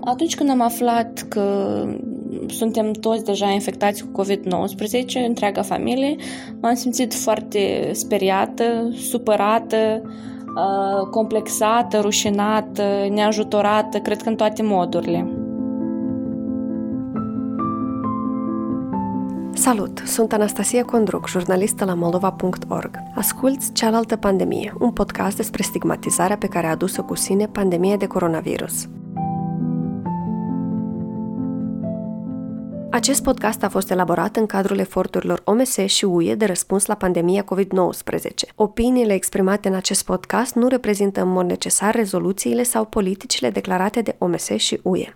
Atunci când am aflat că suntem toți deja infectați cu COVID-19, întreaga familie, m-am simțit foarte speriată, supărată, uh, complexată, rușinată, neajutorată, cred că în toate modurile. Salut! Sunt Anastasia Condruc, jurnalistă la moldova.org. Asculți Cealaltă pandemie, un podcast despre stigmatizarea pe care a adus-o cu sine pandemia de coronavirus. Acest podcast a fost elaborat în cadrul eforturilor OMS și UE de răspuns la pandemia COVID-19. Opiniile exprimate în acest podcast nu reprezintă în mod necesar rezoluțiile sau politicile declarate de OMS și UE.